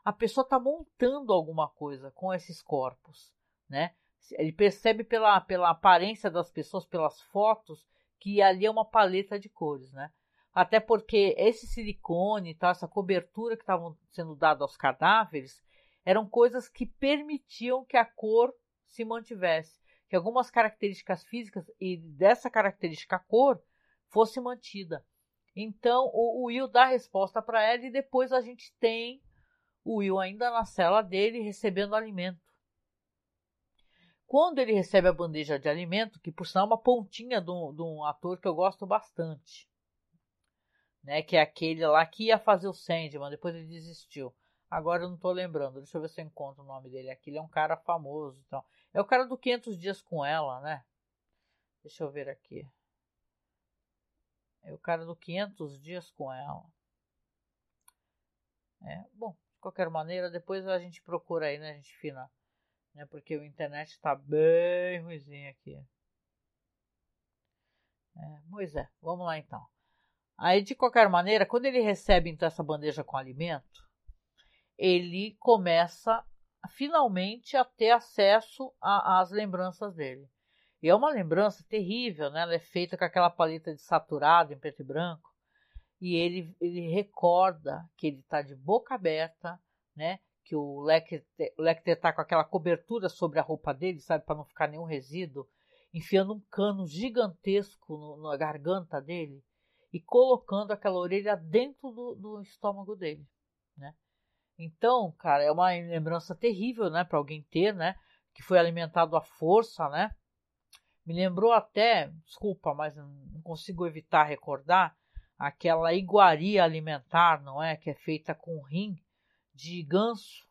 Speaker 1: A pessoa está montando alguma coisa com esses corpos, né? Ele percebe pela, pela aparência das pessoas, pelas fotos, que ali é uma paleta de cores, né? Até porque esse silicone, essa cobertura que estavam sendo dada aos cadáveres, eram coisas que permitiam que a cor se mantivesse, que algumas características físicas e dessa característica cor fosse mantida. Então o, Will dá a resposta para ela e depois a gente tem o Will ainda na cela dele recebendo alimento. Quando ele recebe a bandeja de alimento, que por sinal é uma pontinha de um ator que eu gosto bastante, né? Que é aquele lá que ia fazer o Sandman, depois ele desistiu. Agora eu não tô lembrando, deixa eu ver se eu encontro o nome dele aqui. Ele é um cara famoso então. É o cara do 500 Dias com Ela, né? Deixa eu ver aqui. É o cara do 500 Dias com Ela. É, bom, de qualquer maneira, depois a gente procura aí, né? Gente fina. Né, porque a internet está bem ruimzinho aqui. É, pois é, vamos lá então. Aí, de qualquer maneira, quando ele recebe então essa bandeja com alimento, ele começa finalmente a ter acesso às lembranças dele. E é uma lembrança terrível, né? Ela é feita com aquela paleta de saturado em preto e branco. E ele, ele recorda que ele está de boca aberta, né? Que o Lecter está com aquela cobertura sobre a roupa dele, sabe? Para não ficar nenhum resíduo. Enfiando um cano gigantesco no, na garganta dele e colocando aquela orelha dentro do, do estômago dele, né? Então, cara, é uma lembrança terrível, né, para alguém ter, né, que foi alimentado à força, né? Me lembrou até, desculpa, mas não consigo evitar recordar aquela iguaria alimentar, não é, que é feita com rim de ganso,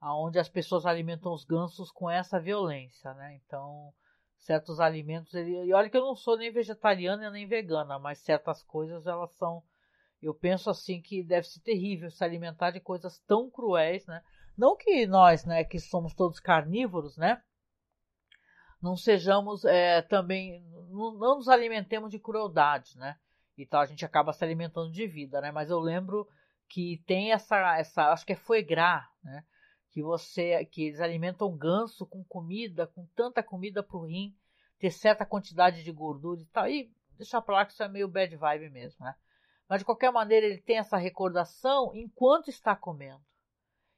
Speaker 1: aonde as pessoas alimentam os gansos com essa violência, né? Então, certos alimentos. Ele, e olha que eu não sou nem vegetariana nem vegana, mas certas coisas elas são. Eu penso assim que deve ser terrível se alimentar de coisas tão cruéis, né? Não que nós, né, que somos todos carnívoros, né? Não sejamos é, também, não, não nos alimentemos de crueldade, né? Então a gente acaba se alimentando de vida, né? Mas eu lembro que tem essa, essa acho que é foie né? Que você que eles alimentam ganso com comida, com tanta comida pro rim, ter certa quantidade de gordura e tal. E deixa pra lá que isso é meio bad vibe mesmo, né? Mas de qualquer maneira ele tem essa recordação enquanto está comendo.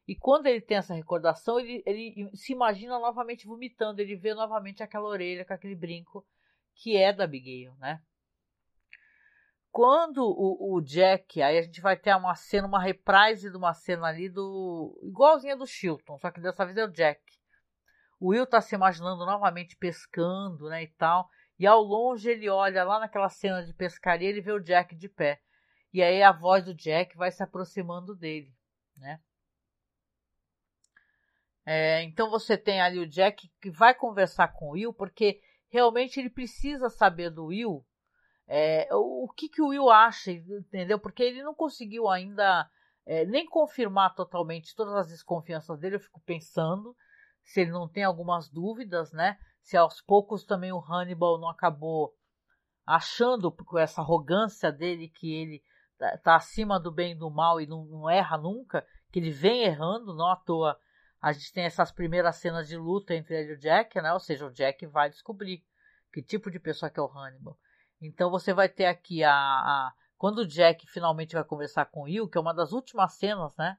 Speaker 1: E quando ele tem essa recordação, ele, ele se imagina novamente vomitando, ele vê novamente aquela orelha com aquele brinco que é da Abigail, né? Quando o, o, Jack, aí a gente vai ter uma cena, uma reprise de uma cena ali do. igualzinha do Chilton, só que dessa vez é o Jack. O Will tá se imaginando novamente pescando, né, e tal. E ao longe ele olha lá naquela cena de pescaria, ele vê o Jack de pé. E aí a voz do Jack vai se aproximando dele, né? É, então você tem ali o Jack que vai conversar com o Will, porque realmente ele precisa saber do Will é, o que, que o Will acha, entendeu? Porque ele não conseguiu ainda é, nem confirmar totalmente todas as desconfianças dele. Eu fico pensando se ele não tem algumas dúvidas, né? Se aos poucos também o Hannibal não acabou achando com essa arrogância dele que ele tá, tá acima do bem e do mal e não, não erra nunca, que ele vem errando, não à toa. A gente tem essas primeiras cenas de luta entre ele e o Jack, né? Ou seja, o Jack vai descobrir que tipo de pessoa que é o Hannibal. Então você vai ter aqui a, a, quando o Jack finalmente vai conversar com o Will, que é uma das últimas cenas, né?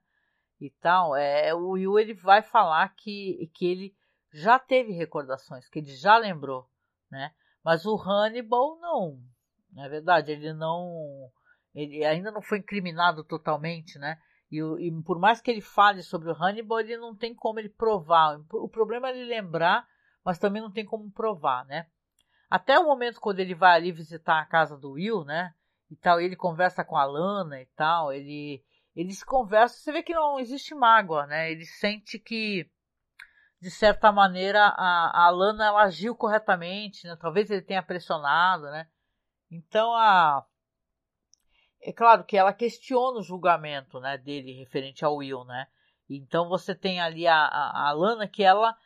Speaker 1: E tal, é, o Will ele vai falar que, que ele já teve recordações, que ele já lembrou, né? Mas o Hannibal não, na é verdade, ele não, ele ainda não foi incriminado totalmente, né? E, e, por mais que ele fale sobre o Hannibal, ele não tem como ele provar. O problema é ele lembrar, mas também não tem como provar, né? Até o momento quando ele vai ali visitar a casa do Will, né? E tal, ele conversa com a Lana e tal, ele eles conversam, você vê que não existe mágoa, né? Ele sente que de certa maneira a, a Lana ela agiu corretamente, né? Talvez ele tenha pressionado, né? Então a é claro que ela questiona o julgamento, né, dele referente ao Will, né? Então você tem ali a, a, a Lana que ela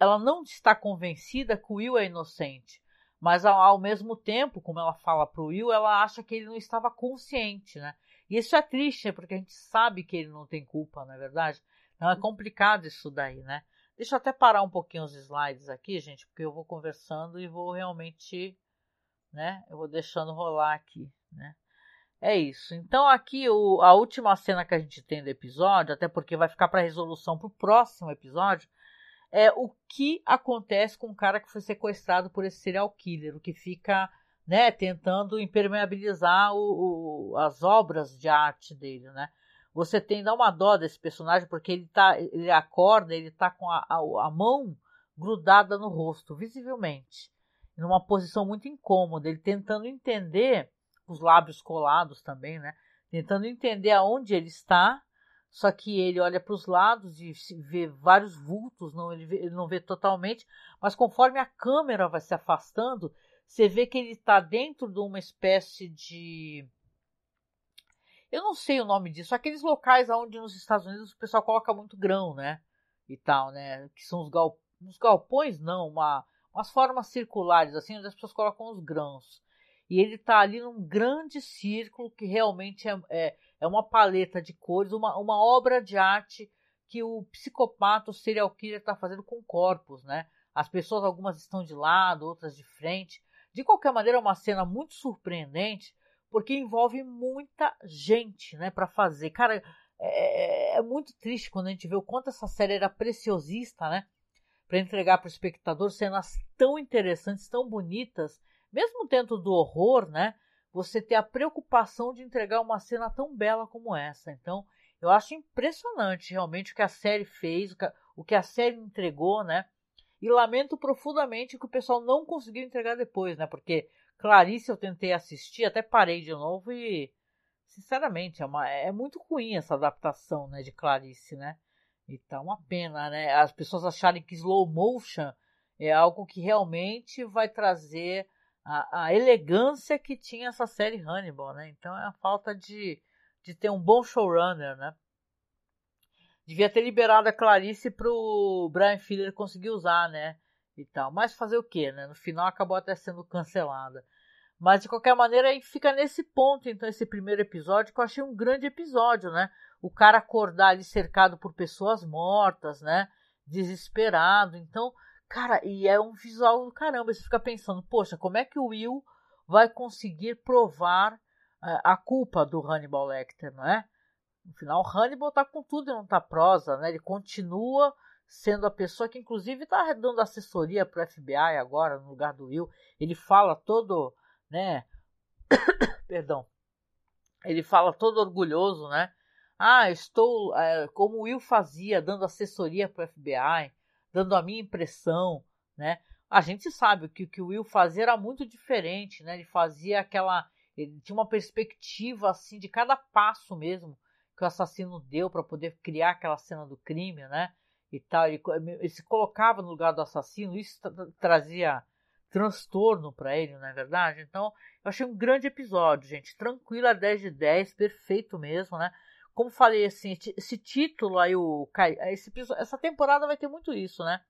Speaker 1: ela não está convencida que o Will é inocente. Mas ao, ao mesmo tempo, como ela fala para o Will, ela acha que ele não estava consciente, né? E isso é triste, porque a gente sabe que ele não tem culpa, não é verdade? Então é complicado isso daí, né? Deixa eu até parar um pouquinho os slides aqui, gente, porque eu vou conversando e vou realmente, né? Eu vou deixando rolar aqui, né? É isso. Então aqui o, a última cena que a gente tem do episódio, até porque vai ficar para resolução para o próximo episódio, é o que acontece com o cara que foi sequestrado por esse serial killer, o que fica né, tentando impermeabilizar o, o, as obras de arte dele, né? Você tem dá uma dó desse personagem porque ele tá, ele acorda, ele tá com a, a, a mão grudada no rosto, visivelmente, numa posição muito incômoda, ele tentando entender, os lábios colados também, né? Tentando entender aonde ele está, só que ele olha para os lados e vê vários vultos, não, ele, vê, ele não vê totalmente, mas conforme a câmera vai se afastando, você vê que ele está dentro de uma espécie de. Eu não sei o nome disso, aqueles locais onde nos Estados Unidos o pessoal coloca muito grão, né? E tal, né? Que são os, os galpões, não, uma... umas formas circulares, assim, onde as pessoas colocam os grãos. E ele está ali num grande círculo que realmente é, é, é uma paleta de cores, uma, uma obra de arte que o psicopata, o serial killer, está fazendo com corpos, né? As pessoas, algumas estão de lado, outras de frente. De qualquer maneira, é uma cena muito surpreendente, porque envolve muita gente, né, para fazer. Cara, é, é, muito triste quando a gente vê o quanto essa série era preciosista, né, para entregar para o espectador cenas tão interessantes, tão bonitas, mesmo dentro do horror, né, você ter a preocupação de entregar uma cena tão bela como essa. Então, eu acho impressionante realmente o que a série fez, o que a série entregou, né? E lamento profundamente que o pessoal não conseguiu entregar depois, né? Porque Clarice eu tentei assistir, até parei de novo e sinceramente é, uma, é muito ruim essa adaptação, né, de Clarice, né? E tá uma pena, né? As pessoas acharem que slow motion é algo que realmente vai trazer a, a elegância que tinha essa série Hannibal, né? Então é a falta de, de ter um bom showrunner, né? Devia ter liberado a Clarice pro Brian Filler conseguir usar, né? E tal. Mas fazer o quê, né? No final acabou até sendo cancelada. Mas de qualquer maneira aí fica nesse ponto, então, esse primeiro episódio, que eu achei um grande episódio, né? O cara acordar ali cercado por pessoas mortas, né? Desesperado. Então, cara, e é um visual do caramba. Você fica pensando, poxa, como é que o Will vai conseguir provar uh, a culpa do Hannibal Lecter, não é? No final, Hannibal tá com tudo e não tá prosa, né? Ele continua sendo a pessoa que, inclusive, tá dando assessoria pro FBI agora, no lugar do Will. Ele fala todo, né? Perdão. Ele fala todo orgulhoso, né? Ah, estou é, como o Will fazia, dando assessoria pro FBI, dando a minha impressão, né? A gente sabe que o que o Will fazia era muito diferente, né? Ele fazia aquela. Ele tinha uma perspectiva assim de cada passo mesmo que o assassino deu para poder criar aquela cena do crime, né? E tal, ele, ele se colocava no lugar do assassino, isso trazia transtorno para ele, não é verdade? Então, eu achei um grande episódio, gente. Tranquila, 10 de 10, perfeito mesmo, né? Como falei, assim, esse título aí, o, esse, essa temporada vai ter muito isso, né?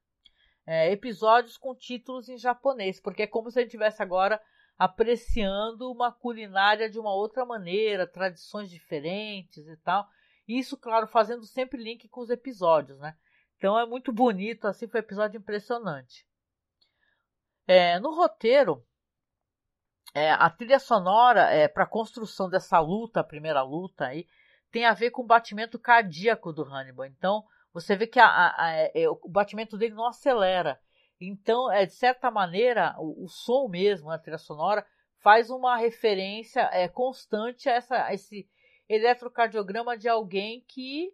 Speaker 1: É, episódios com títulos em japonês, porque é como se a gente tivesse agora apreciando uma culinária de uma outra maneira, tradições diferentes e tal. Isso, claro, fazendo sempre link com os episódios, né? Então é muito bonito, assim, foi um episódio impressionante. É, no roteiro, é, a trilha sonora é, para a construção dessa luta, a primeira luta aí, tem a ver com o batimento cardíaco do Hannibal. Então, você vê que a, a, a, é, o batimento dele não acelera. Então, é, de certa maneira, o, o som mesmo, a trilha sonora, faz uma referência é, constante a, essa, a esse eletrocardiograma de alguém que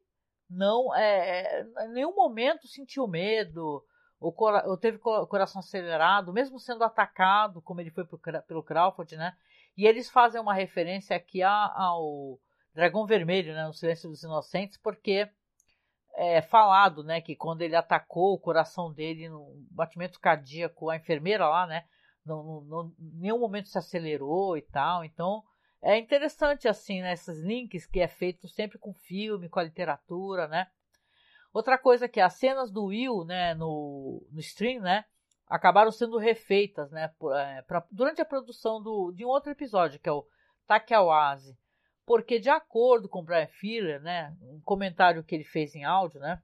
Speaker 1: não, é, é em nenhum momento sentiu medo, ou, ou teve o coração acelerado, mesmo sendo atacado, como ele foi pro, pelo Crawford, né? E eles fazem uma referência aqui ao Dragão Vermelho, né, no Silêncio dos Inocentes, porque é falado, né, que quando ele atacou o coração dele no batimento cardíaco, a enfermeira lá, né, não, não, nenhum momento se acelerou e tal. Então é interessante assim, né, esses links que é feito sempre com filme, com a literatura, né. Outra coisa que as cenas do Will, né, no, no stream, né, acabaram sendo refeitas, né, por, é, pra, durante a produção do, de um outro episódio que é o Takiawase porque de acordo com o Brian Filler, né, um comentário que ele fez em áudio, né,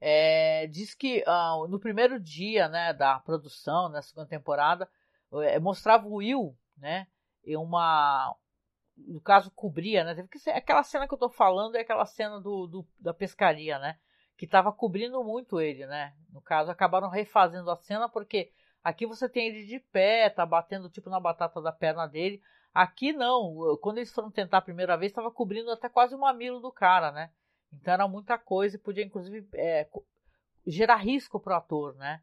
Speaker 1: é, diz que uh, no primeiro dia, né, da produção, na segunda temporada, é, mostrava o Will, né, em uma, no caso cobria, né, teve que ser, aquela cena que eu tô falando é aquela cena do, do da pescaria, né, que estava cobrindo muito ele, né, no caso acabaram refazendo a cena porque aqui você tem ele de pé, tá batendo tipo na batata da perna dele, Aqui não, quando eles foram tentar a primeira vez, estava cobrindo até quase o mamilo do cara, né? Então era muita coisa e podia inclusive é, gerar risco para o ator, né?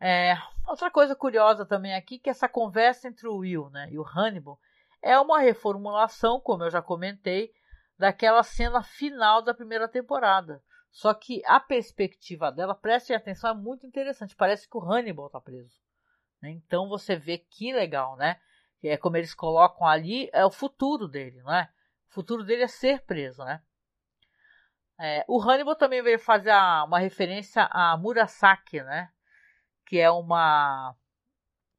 Speaker 1: É, outra coisa curiosa também aqui que essa conversa entre o Will né, e o Hannibal é uma reformulação, como eu já comentei, daquela cena final da primeira temporada. Só que a perspectiva dela, prestem atenção, é muito interessante. Parece que o Hannibal está preso. Né? Então você vê que legal, né? É como eles colocam ali, é o futuro dele, não é? O futuro dele é ser preso, né? É, o Hannibal também veio fazer a, uma referência a Murasaki, né? Que é uma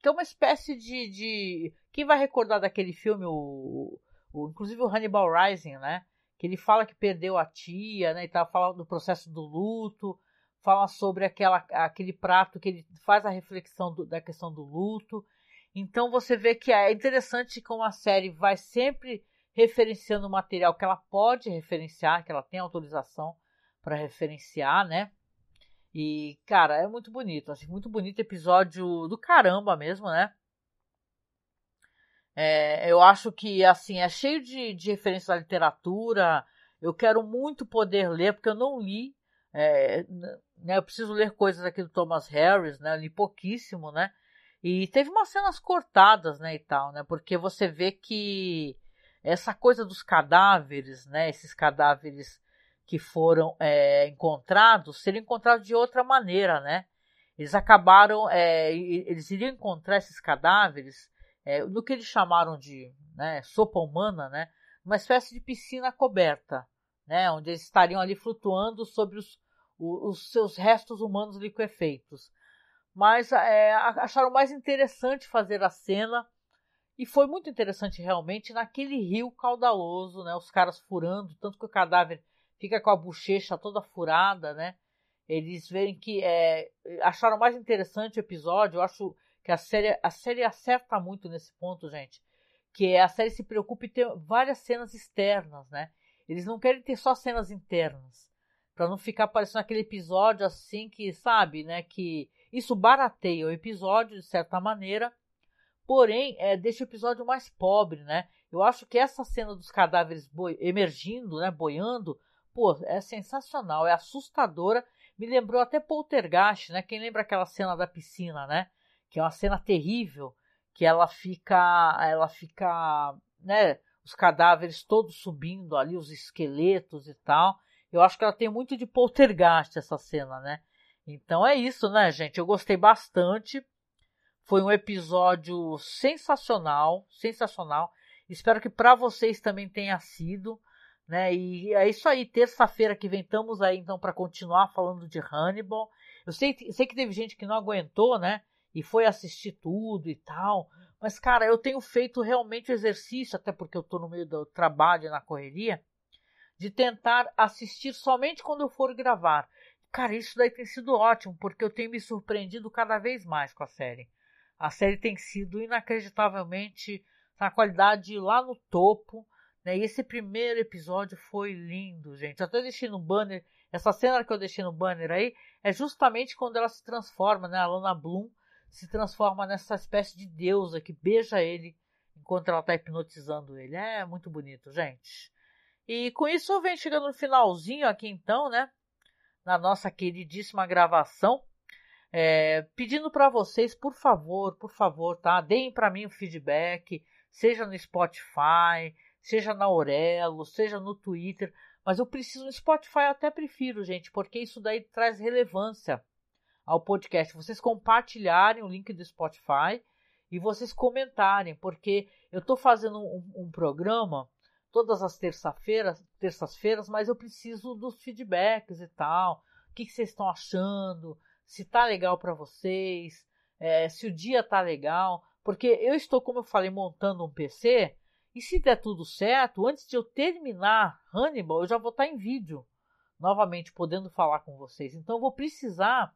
Speaker 1: que é uma espécie de, de quem vai recordar daquele filme o, o, inclusive o Hannibal Rising, né? Que ele fala que perdeu a tia, né? E tá falando do processo do luto, fala sobre aquela, aquele prato que ele faz a reflexão do, da questão do luto. Então você vê que é interessante como a série vai sempre referenciando o material que ela pode referenciar, que ela tem autorização para referenciar, né? E, cara, é muito bonito, assim, muito bonito episódio do caramba mesmo, né? É, eu acho que, assim, é cheio de, de referências à literatura. Eu quero muito poder ler, porque eu não li. É, né, eu preciso ler coisas aqui do Thomas Harris, né? Eu li pouquíssimo, né? E teve umas cenas cortadas, né, e tal, né? Porque você vê que essa coisa dos cadáveres, né, esses cadáveres que foram é, encontrados, seriam encontrados de outra maneira, né? Eles acabaram, é, eles iriam encontrar esses cadáveres é, no que eles chamaram de né, sopa humana, né? Uma espécie de piscina coberta, né? Onde eles estariam ali flutuando sobre os, os, seus restos humanos liquefeitos. Mas é, acharam mais interessante fazer a cena e foi muito interessante realmente naquele rio caudaloso, né? Os caras furando, tanto que o cadáver fica com a bochecha toda furada, né? Eles verem que é, acharam mais interessante o episódio. Eu acho que a série, a série acerta muito nesse ponto, gente. Que é a série se preocupa em ter várias cenas externas, né? Eles não querem ter só cenas internas. Para não ficar parecendo aquele episódio assim que, sabe, né? Que isso barateia o episódio de certa maneira porém é, deixa o episódio mais pobre, né? Eu acho que essa cena dos cadáveres boi emergindo, né, boiando, pô, é sensacional, é assustadora. Me lembrou até Poltergeist, né? Quem lembra aquela cena da piscina, né? Que é uma cena terrível, que ela fica, ela fica, né? Os cadáveres todos subindo ali, os esqueletos e tal. Eu acho que ela tem muito de Poltergeist essa cena, né? Então é isso, né, gente? Eu gostei bastante. Foi um episódio sensacional, sensacional. Espero que para vocês também tenha sido, né? E é isso aí. Terça-feira que vem estamos aí então para continuar falando de Hannibal. Eu sei, sei que teve gente que não aguentou, né? E foi assistir tudo e tal. Mas, cara, eu tenho feito realmente o exercício, até porque eu estou no meio do trabalho na correria, de tentar assistir somente quando eu for gravar. Cara, isso daí tem sido ótimo, porque eu tenho me surpreendido cada vez mais com a série. A série tem sido inacreditavelmente na qualidade lá no topo. Né? E esse primeiro episódio foi lindo, gente. Eu até deixei no banner. Essa cena que eu deixei no banner aí é justamente quando ela se transforma, né? A Lana Bloom se transforma nessa espécie de deusa que beija ele enquanto ela está hipnotizando ele. É muito bonito, gente. E com isso venho chegando no finalzinho aqui então, né? Na nossa queridíssima gravação. É, pedindo para vocês, por favor, por favor, tá? Deem para mim o feedback, seja no Spotify, seja na Aurelo, seja no Twitter. Mas eu preciso no Spotify, eu até prefiro, gente, porque isso daí traz relevância ao podcast. Vocês compartilharem o link do Spotify e vocês comentarem, porque eu estou fazendo um, um, programa todas as terça-feiras, terças-feiras, mas eu preciso dos feedbacks e tal. O que, que vocês estão achando? se tá legal para vocês, é, se o dia tá legal, porque eu estou, como eu falei, montando um PC e se der tudo certo, antes de eu terminar Hannibal, eu já vou estar tá em vídeo, novamente podendo falar com vocês. Então eu vou precisar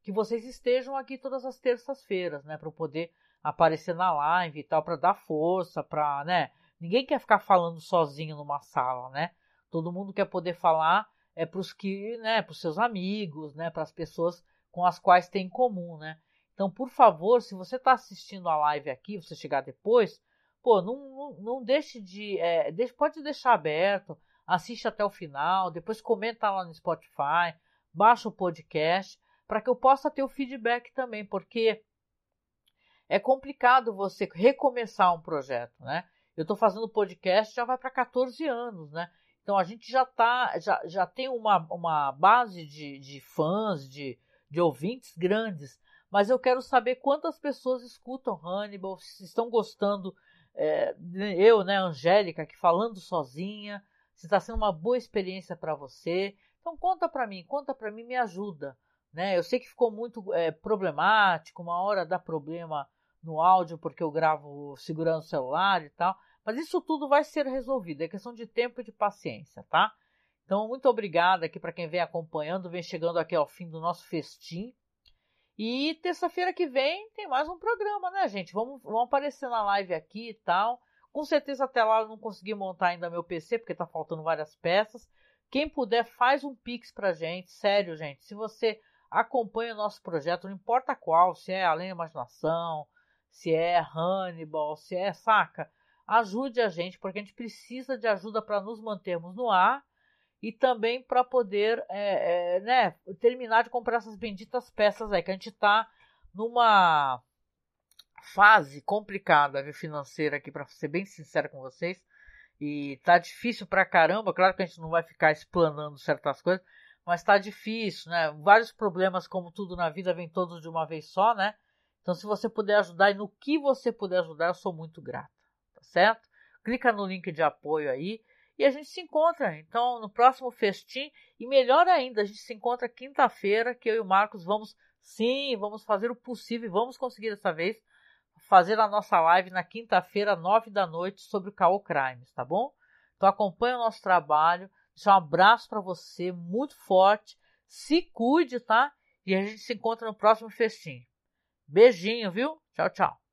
Speaker 1: que vocês estejam aqui todas as terças-feiras, né, para poder aparecer na live e tal, para dar força, para, né? Ninguém quer ficar falando sozinho numa sala, né? Todo mundo quer poder falar é para os que, né, para os seus amigos, né, para as pessoas com as quais tem em comum, né? Então, por favor, se você está assistindo a live aqui, você chegar depois, pô, não, não, deixe de. É, deixe, pode deixar aberto, assiste até o final, depois comenta lá no Spotify, baixa o podcast, para que eu possa ter o feedback também, porque é complicado você recomeçar um projeto, né? Eu estou fazendo podcast já vai para 14 anos, né? Então a gente já tá, já, já tem uma, uma base de, de fãs, de, de ouvintes grandes, mas eu quero saber quantas pessoas escutam Hannibal, se estão gostando, é, eu, né, Angélica, aqui falando sozinha, se está sendo uma boa experiência para você. Então conta para mim, conta para mim, me ajuda. Né? Eu sei que ficou muito é, problemático, uma hora dá problema no áudio porque eu gravo segurando o celular e tal, mas isso tudo vai ser resolvido, é questão de tempo e de paciência, tá? Então, muito obrigada aqui para quem vem acompanhando, vem chegando aqui ao fim do nosso festim. E terça-feira que vem tem mais um programa, né, gente? Vamos, vamos aparecer na live aqui e tal. Com certeza até lá eu não consegui montar ainda meu PC, porque tá faltando várias peças. Quem puder, faz um pix pra gente. Sério, gente. Se você acompanha o nosso projeto, não importa qual, se é Além da Imaginação, se é Hannibal, se é saca, ajude a gente, porque a gente precisa de ajuda para nos mantermos no ar e também para poder é, é, né, terminar de comprar essas benditas peças aí, que a gente está numa fase complicada viu, financeira aqui, para ser bem sincero com vocês. E tá difícil pra caramba, claro que a gente não vai ficar explanando certas coisas, mas tá difícil, né? Vários problemas, como tudo na vida, vem todos de uma vez só, né? Então, se você puder ajudar e no que você puder ajudar, eu sou muito grata, tá certo? Clica no link de apoio aí e a gente se encontra, então, no próximo festim. E melhor ainda, a gente se encontra quinta-feira, que eu e o Marcos vamos, sim, vamos fazer o possível, vamos conseguir dessa vez fazer a nossa live na quinta-feira, nove da noite, sobre o Caô Crimes, tá bom? Então acompanha o nosso trabalho. Deixa um abraço para você, muito forte. Se cuide, tá? E a gente se encontra no próximo festim. Beijinho, viu? Tchau, tchau.